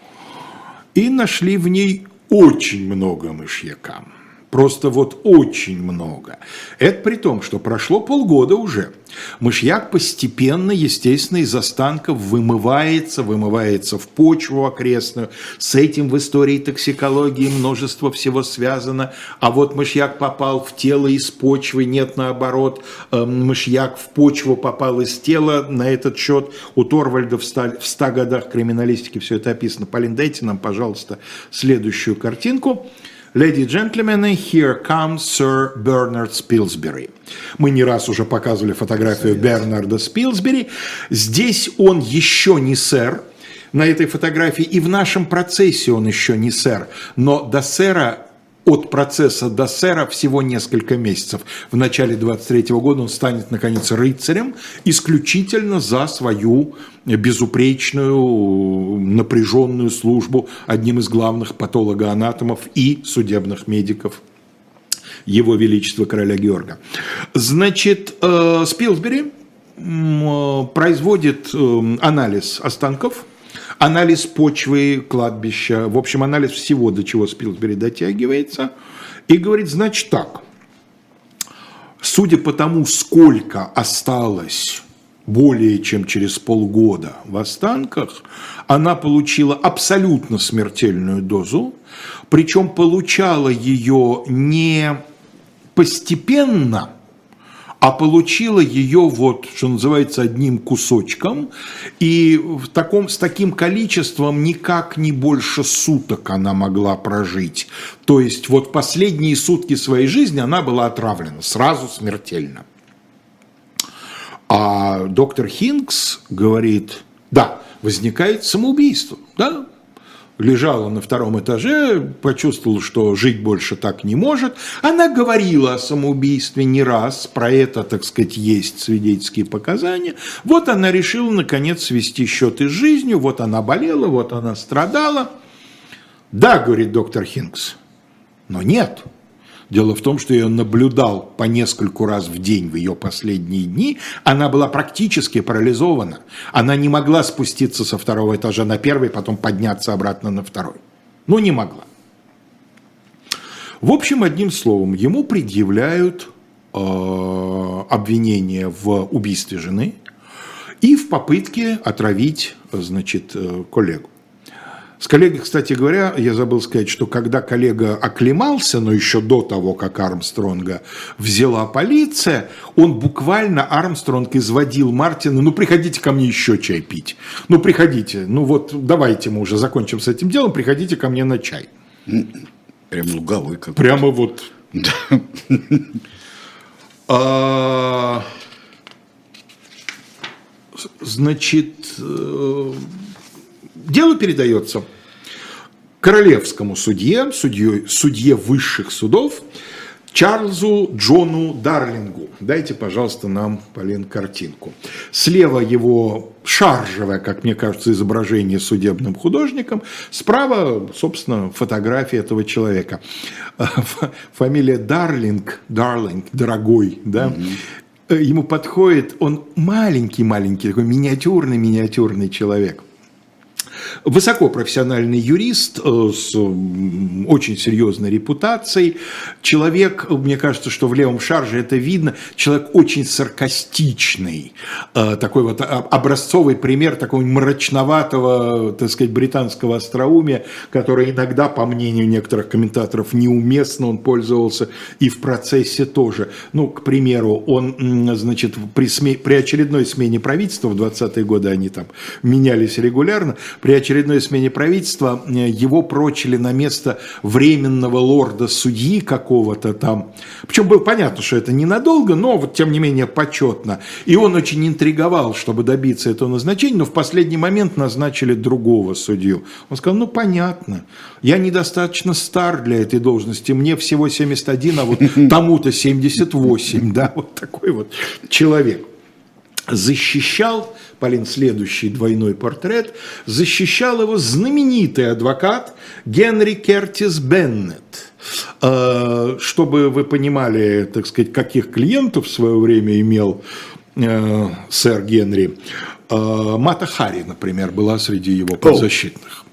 и нашли в ней очень много мышьяка. Просто вот очень много. Это при том, что прошло полгода уже. Мышьяк постепенно, естественно, из останков вымывается, вымывается в почву окрестную. С этим в истории токсикологии множество всего связано. А вот мышьяк попал в тело из почвы, нет наоборот. Эм, мышьяк в почву попал из тела. На этот счет у Торвальда в 100, в 100 годах криминалистики все это описано. Полин, дайте нам, пожалуйста, следующую картинку. Lady and gentlemen, here comes Sir Bernard Spilsbury. Мы не раз уже показывали фотографию Бернарда Спилсбери. Здесь он еще не сэр, на этой фотографии, и в нашем процессе он еще не сэр, но до сэра от процесса до сэра всего несколько месяцев. В начале 23 года он станет, наконец, рыцарем исключительно за свою безупречную, напряженную службу одним из главных патологоанатомов и судебных медиков его Величества Короля Георга. Значит, э, Спилсбери э, производит э, анализ останков, анализ почвы, кладбища, в общем, анализ всего, до чего Спилсбери дотягивается, и говорит, значит так, судя по тому, сколько осталось более чем через полгода в останках, она получила абсолютно смертельную дозу, причем получала ее не постепенно, а получила ее вот, что называется, одним кусочком, и в таком, с таким количеством никак не больше суток она могла прожить. То есть вот последние сутки своей жизни она была отравлена, сразу смертельно. А доктор Хинкс говорит, да, возникает самоубийство, да, лежала на втором этаже, почувствовала, что жить больше так не может. Она говорила о самоубийстве не раз, про это, так сказать, есть свидетельские показания. Вот она решила, наконец, свести счеты с жизнью, вот она болела, вот она страдала. Да, говорит доктор Хинкс, но нет – Дело в том, что я наблюдал по нескольку раз в день в ее последние дни. Она была практически парализована. Она не могла спуститься со второго этажа на первый, потом подняться обратно на второй. Ну, не могла. В общем, одним словом, ему предъявляют э, обвинение в убийстве жены и в попытке отравить, значит, э, коллегу. С коллегой, кстати говоря, я забыл сказать, что когда коллега оклемался, но еще до того, как Армстронга взяла полиция, он буквально, Армстронг изводил Мартина, ну приходите ко мне еще чай пить, ну приходите, ну вот давайте мы уже закончим с этим делом, приходите ко мне на чай. Прям луговой как Прямо вот. А, значит, э, дело передается королевскому судье, судье, судье высших судов, Чарльзу Джону Дарлингу. Дайте, пожалуйста, нам, Полин, картинку. Слева его шаржевое, как мне кажется, изображение судебным художником. Справа, собственно, фотография этого человека. Фамилия Дарлинг, Дарлинг, дорогой, да, mm-hmm. ему подходит, он маленький-маленький, такой миниатюрный-миниатюрный человек высокопрофессиональный юрист э, с очень серьезной репутацией, человек, мне кажется, что в левом шарже это видно, человек очень саркастичный, э, такой вот образцовый пример такого мрачноватого, так сказать, британского остроумия, которое иногда, по мнению некоторых комментаторов, неуместно он пользовался и в процессе тоже. Ну, к примеру, он, значит, при, сме... при очередной смене правительства, в 20-е годы они там менялись регулярно, при очередной смене правительства э, его прочили на место временного лорда-судьи какого-то там. Причем было понятно, что это ненадолго, но вот тем не менее почетно. И он очень интриговал, чтобы добиться этого назначения, но в последний момент назначили другого судью. Он сказал, ну понятно, я недостаточно стар для этой должности, мне всего 71, а вот тому-то 78, да, вот такой вот человек. Защищал Полин, следующий двойной портрет, защищал его знаменитый адвокат Генри Кертис Беннет. Э, чтобы вы понимали, так сказать, каких клиентов в свое время имел э, сэр Генри, э, Мата Хари, например, была среди его подзащитных.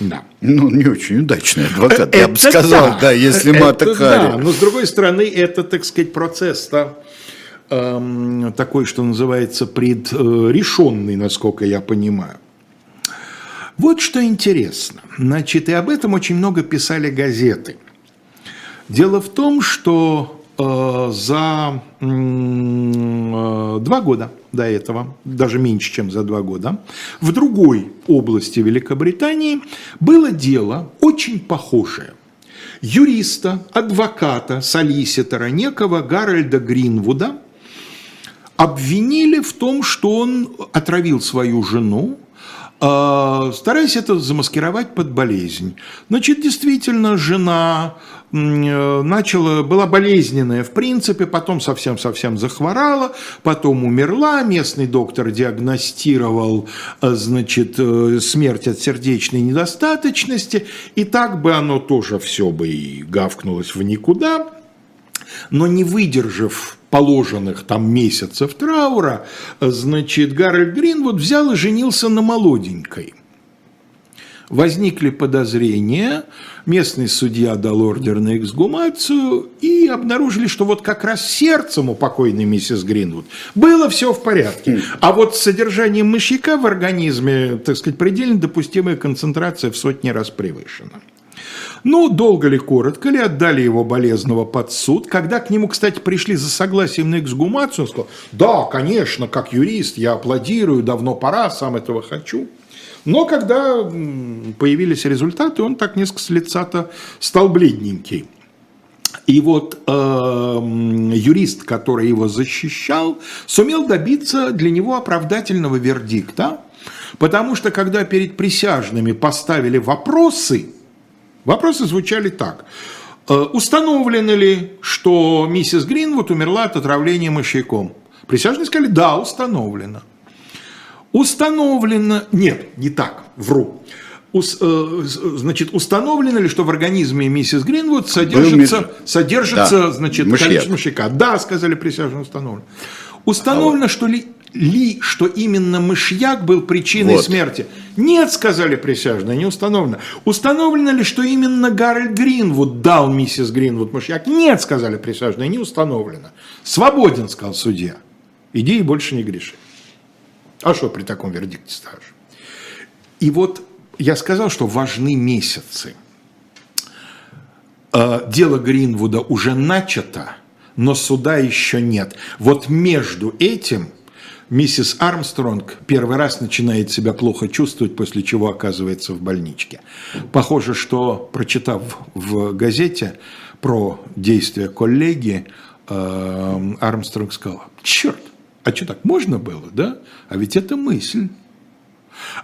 Да. Ну, не очень удачный адвокат, я бы сказал, да, да если Мата Хари. Да, но с другой стороны, это, так сказать, процесс-то Эм, такой, что называется, предрешенный, насколько я понимаю. Вот что интересно. Значит, и об этом очень много писали газеты. Дело в том, что э, за э, два года до этого, даже меньше, чем за два года, в другой области Великобритании было дело очень похожее. Юриста, адвоката, солиситора, некого Гарольда Гринвуда обвинили в том, что он отравил свою жену, э, стараясь это замаскировать под болезнь. Значит, действительно, жена э, начала, была болезненная в принципе, потом совсем-совсем захворала, потом умерла, местный доктор диагностировал, э, значит, смерть от сердечной недостаточности, и так бы оно тоже все бы и гавкнулось в никуда, но не выдержав положенных там месяцев траура, значит, Гарольд Гринвуд взял и женился на молоденькой. Возникли подозрения, местный судья дал ордер на эксгумацию и обнаружили, что вот как раз сердцем у покойной миссис Гринвуд было все в порядке. А вот с содержанием мышьяка в организме, так сказать, предельно допустимая концентрация в сотни раз превышена. Ну, долго ли, коротко ли, отдали его болезного под суд. Когда к нему, кстати, пришли за согласием на эксгумацию, он сказал, да, конечно, как юрист, я аплодирую, давно пора, сам этого хочу. Но когда появились результаты, он так несколько с лица-то стал бледненький. И вот э, юрист, который его защищал, сумел добиться для него оправдательного вердикта, потому что когда перед присяжными поставили вопросы, Вопросы звучали так. Э, установлено ли, что миссис Гринвуд умерла от отравления мышьяком? Присяжные сказали, да, установлено. Установлено, нет, не так, вру. Ус, э, значит, установлено ли, что в организме миссис Гринвуд содержится, содержится да. значит, Мышьяк. количество мышьяка? Да, сказали присяжные, установлено. Установлено, а вот. что ли ли, что именно мышьяк был причиной вот. смерти? Нет, сказали присяжные, не установлено. Установлено ли, что именно Гарольд Гринвуд дал миссис Гринвуд мышьяк? Нет, сказали присяжные, не установлено. Свободен, сказал судья. Иди и больше не греши. А что при таком вердикте скажешь? И вот я сказал, что важны месяцы. Э, дело Гринвуда уже начато, но суда еще нет. Вот между этим – миссис Армстронг первый раз начинает себя плохо чувствовать, после чего оказывается в больничке. Похоже, что, прочитав в газете про действия коллеги, э, Армстронг сказал, черт, а что так можно было, да? А ведь это мысль.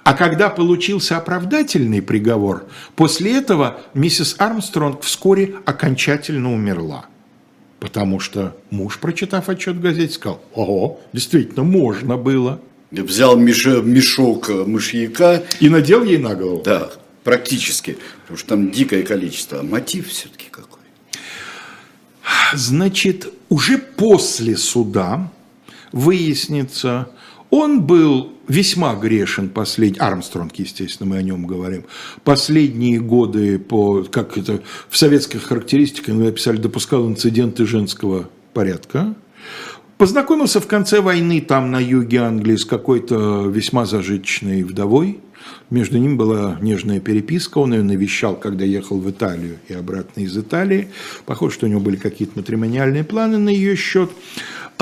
А когда получился оправдательный приговор, после этого миссис Армстронг вскоре окончательно умерла. Потому что муж, прочитав отчет в газете, сказал, ого, действительно, можно было. Взял мешок мышьяка. И надел ей на голову. Да, практически. Потому что там дикое количество. А мотив все-таки какой? Значит, уже после суда выяснится, он был весьма грешен последний, Армстронг, естественно, мы о нем говорим, последние годы, по, как это в советских характеристиках мы написали, допускал инциденты женского порядка, Познакомился в конце войны там на юге Англии с какой-то весьма зажиточной вдовой. Между ним была нежная переписка, он ее навещал, когда ехал в Италию и обратно из Италии. Похоже, что у него были какие-то матримониальные планы на ее счет.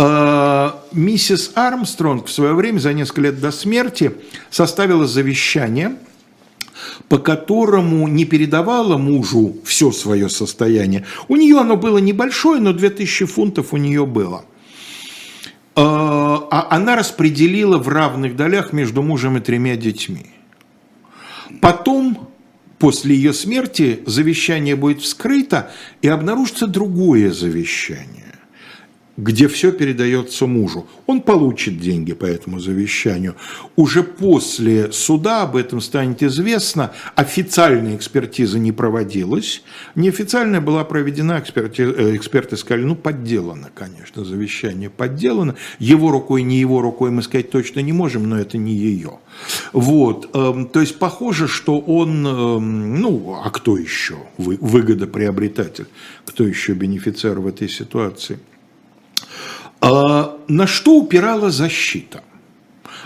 А, миссис Армстронг в свое время, за несколько лет до смерти, составила завещание, по которому не передавала мужу все свое состояние. У нее оно было небольшое, но 2000 фунтов у нее было. А, а она распределила в равных долях между мужем и тремя детьми. Потом, после ее смерти, завещание будет вскрыто и обнаружится другое завещание где все передается мужу. Он получит деньги по этому завещанию. Уже после суда об этом станет известно. Официальная экспертиза не проводилась. Неофициальная была проведена, экспертиза, э, эксперты сказали, ну, подделано, конечно, завещание подделано. Его рукой, не его рукой мы сказать точно не можем, но это не ее. Вот. Эм, то есть, похоже, что он, эм, ну, а кто еще выгодоприобретатель? Кто еще бенефициар в этой ситуации? А на что упирала защита?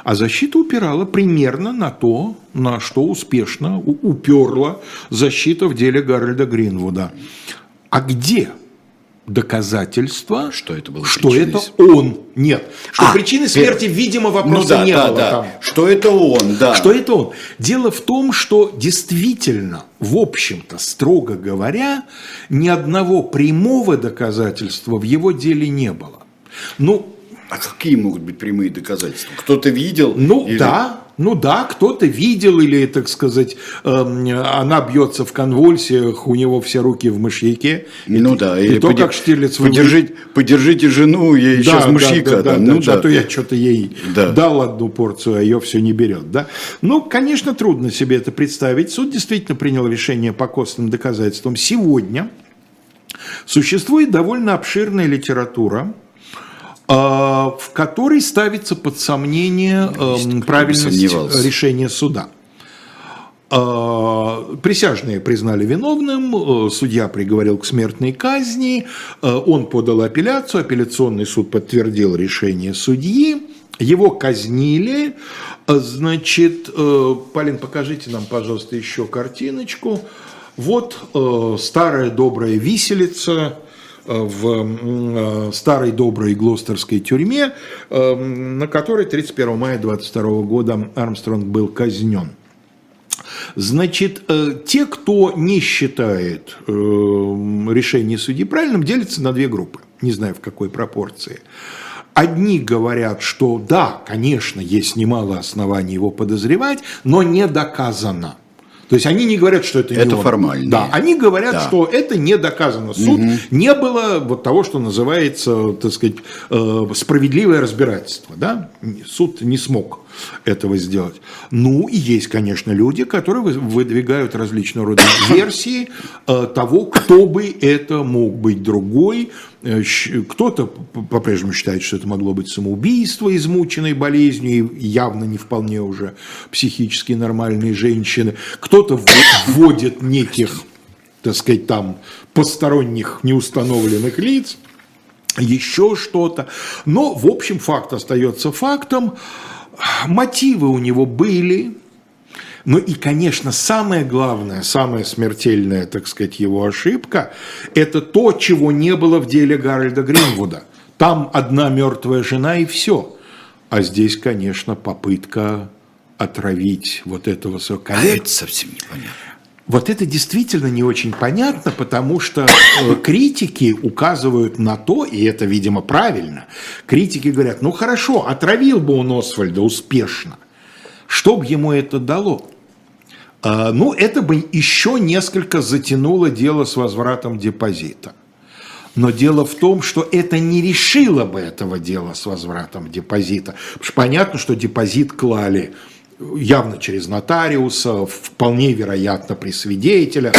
А защита упирала примерно на то, на что успешно уперла защита в деле Гарольда Гринвуда. А где доказательства, что это, было что это он? Нет. Что а, причины смерти, нет. видимо, вопроса ну, да, не да, было. Да. Там. Что это он, да. Что это он. Дело в том, что действительно, в общем-то, строго говоря, ни одного прямого доказательства в его деле не было. Ну, а какие могут быть прямые доказательства? Кто-то видел? Ну или... да, Ну да, кто-то видел или, так сказать, эм, она бьется в конвульсиях, у него все руки в мышьяке. Ну да, и или то, подер- как Штирлиц... вы- подержите, подержите жену, ей Да, сейчас да, мышьяка да, да, да, ну а да. то я что-то ей Да. дал одну порцию, а ее все не берет. Да? Ну, конечно, трудно себе это представить. Суд действительно принял решение по костным доказательствам. Сегодня существует довольно обширная литература, в которой ставится под сомнение эм, правильность решения суда. А, Присяжные признали виновным, э, судья приговорил к смертной казни, э, он подал апелляцию, апелляционный суд подтвердил решение судьи, его казнили, значит, э, Полин, покажите нам, пожалуйста, еще картиночку. Вот старая добрая виселица в м, э, старой доброй Глостерской тюрьме, э, на которой 31 мая 22 года Армстронг был казнен. Значит, э, те, кто не считает э, решение судьи правильным, делятся на две группы. Не знаю, в какой пропорции. Одни говорят, что да, конечно, есть немало оснований его подозревать, но не доказано. То есть они не говорят, что это не Это он. формально. Да, они говорят, Да. что это не доказано. Суд не было вот того, что называется, так сказать, э, справедливое разбирательство. Да? Суд не смог этого сделать. Ну, и есть, конечно, люди, которые вы- выдвигают различного рода версии э, того, кто бы это мог быть другой. Э, Кто-то по-прежнему считает, что это могло быть самоубийство, измученной болезнью, и явно не вполне уже психически нормальные женщины. Кто-то вводит неких, так сказать, там посторонних неустановленных лиц еще что-то. Но, в общем, факт остается фактом. Мотивы у него были. Ну и, конечно, самое главное, самая смертельная, так сказать, его ошибка, это то, чего не было в деле Гарольда Гринвуда. Там одна мертвая жена и все. А здесь, конечно, попытка отравить вот этого своего А коллегу. это совсем непонятно. Вот это действительно не очень понятно, потому что э, критики указывают на то, и это, видимо, правильно. Критики говорят, ну хорошо, отравил бы он Освальда успешно. Что бы ему это дало? А, ну, это бы еще несколько затянуло дело с возвратом депозита. Но дело в том, что это не решило бы этого дела с возвратом депозита. Потому что понятно, что депозит клали явно через нотариуса, вполне вероятно при свидетелях.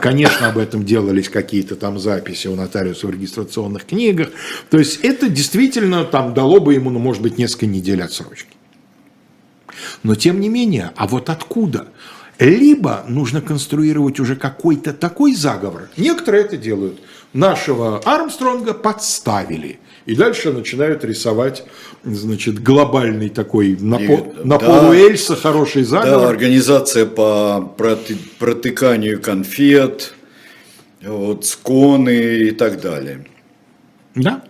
Конечно, об этом делались какие-то там записи у нотариуса в регистрационных книгах. То есть это действительно там дало бы ему, ну, может быть, несколько недель отсрочки. Но тем не менее, а вот откуда? Либо нужно конструировать уже какой-то такой заговор. Некоторые это делают. Нашего Армстронга подставили. И дальше начинают рисовать, значит, глобальный такой на, И- по- на да. полу Эльса хороший Да, заговор. организация по проты- протыканию конфет, вот, сконы и так далее. Да?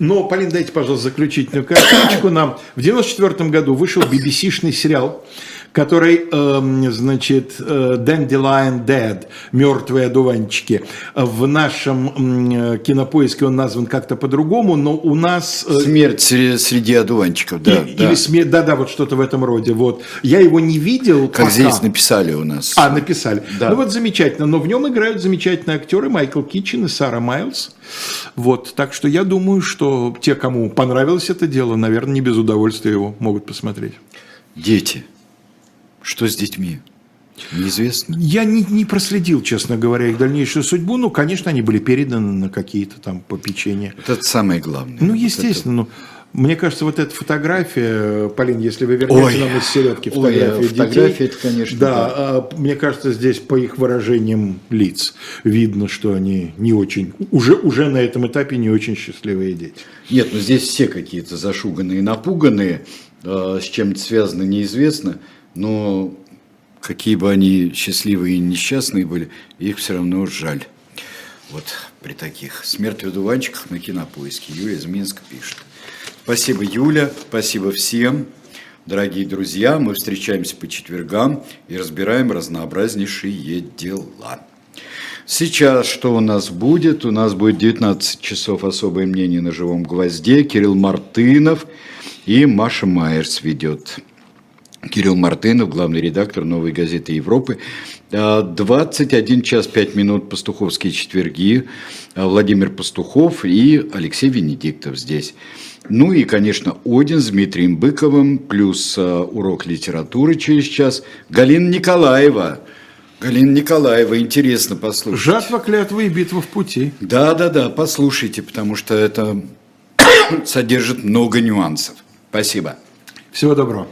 Но, Полин, дайте, пожалуйста, заключительную картиночку нам. В 94 году вышел BBC-шный сериал, который, эм, значит, Dandelion Dead, мертвые одуванчики. В нашем кинопоиске он назван как-то по-другому, но у нас... э, Смерть сре- среди одуванчиков, да. и- да. Или смерть, да-да, вот что-то в этом роде. Вот. Я его не видел Как пока. здесь написали у нас. А, написали. Да. Ну вот замечательно. Но в нем играют замечательные актеры Майкл Китчен и Сара Майлз. Вот. Так что я думаю, что те, кому понравилось это дело, наверное, не без удовольствия его могут посмотреть. Дети. Что с детьми? Неизвестно. Я не, не проследил, честно говоря, их дальнейшую судьбу. Ну, конечно, они были переданы на какие-то там попечения. Вот это самое главное. Ну, Вот естественно. ну, мне кажется, вот эта фотография, Полин, если вы вернете Ой. нам из середки Ой, фотографию детей. фотография, это, конечно, Да, да. а, мне кажется, здесь по их выражениям лиц видно, что они не очень, уже, уже на этом этапе не очень счастливые дети. это- Нет, ну здесь все какие-то зашуганные, напуганные, э, с чем это связано, неизвестно, но какие бы они счастливые и несчастные были, их все равно жаль. Вот при таких. Смерть в одуванчиках на кинопоиске. Юля из Минска пишет. Спасибо, Юля. Спасибо всем. Дорогие друзья, мы встречаемся по четвергам и разбираем разнообразнейшие дела. Сейчас что у нас будет? У нас будет 19 часов особое мнение на живом гвозде. Кирилл Мартынов И Маша Майерс ведет. Кирилл Мартынов, главный редактор «Новой газеты Европы». 21 час 5 минут «Пастуховские четверги». Владимир Пастухов и Алексей Венедиктов здесь. Ну и, конечно, Один с Дмитрием Быковым, плюс урок литературы через час. Галина Николаева. Галина Николаева, интересно послушать. Жатва, клятва и битва в пути. Да, да, да, послушайте, потому что это содержит много нюансов. Спасибо. Всего доброго.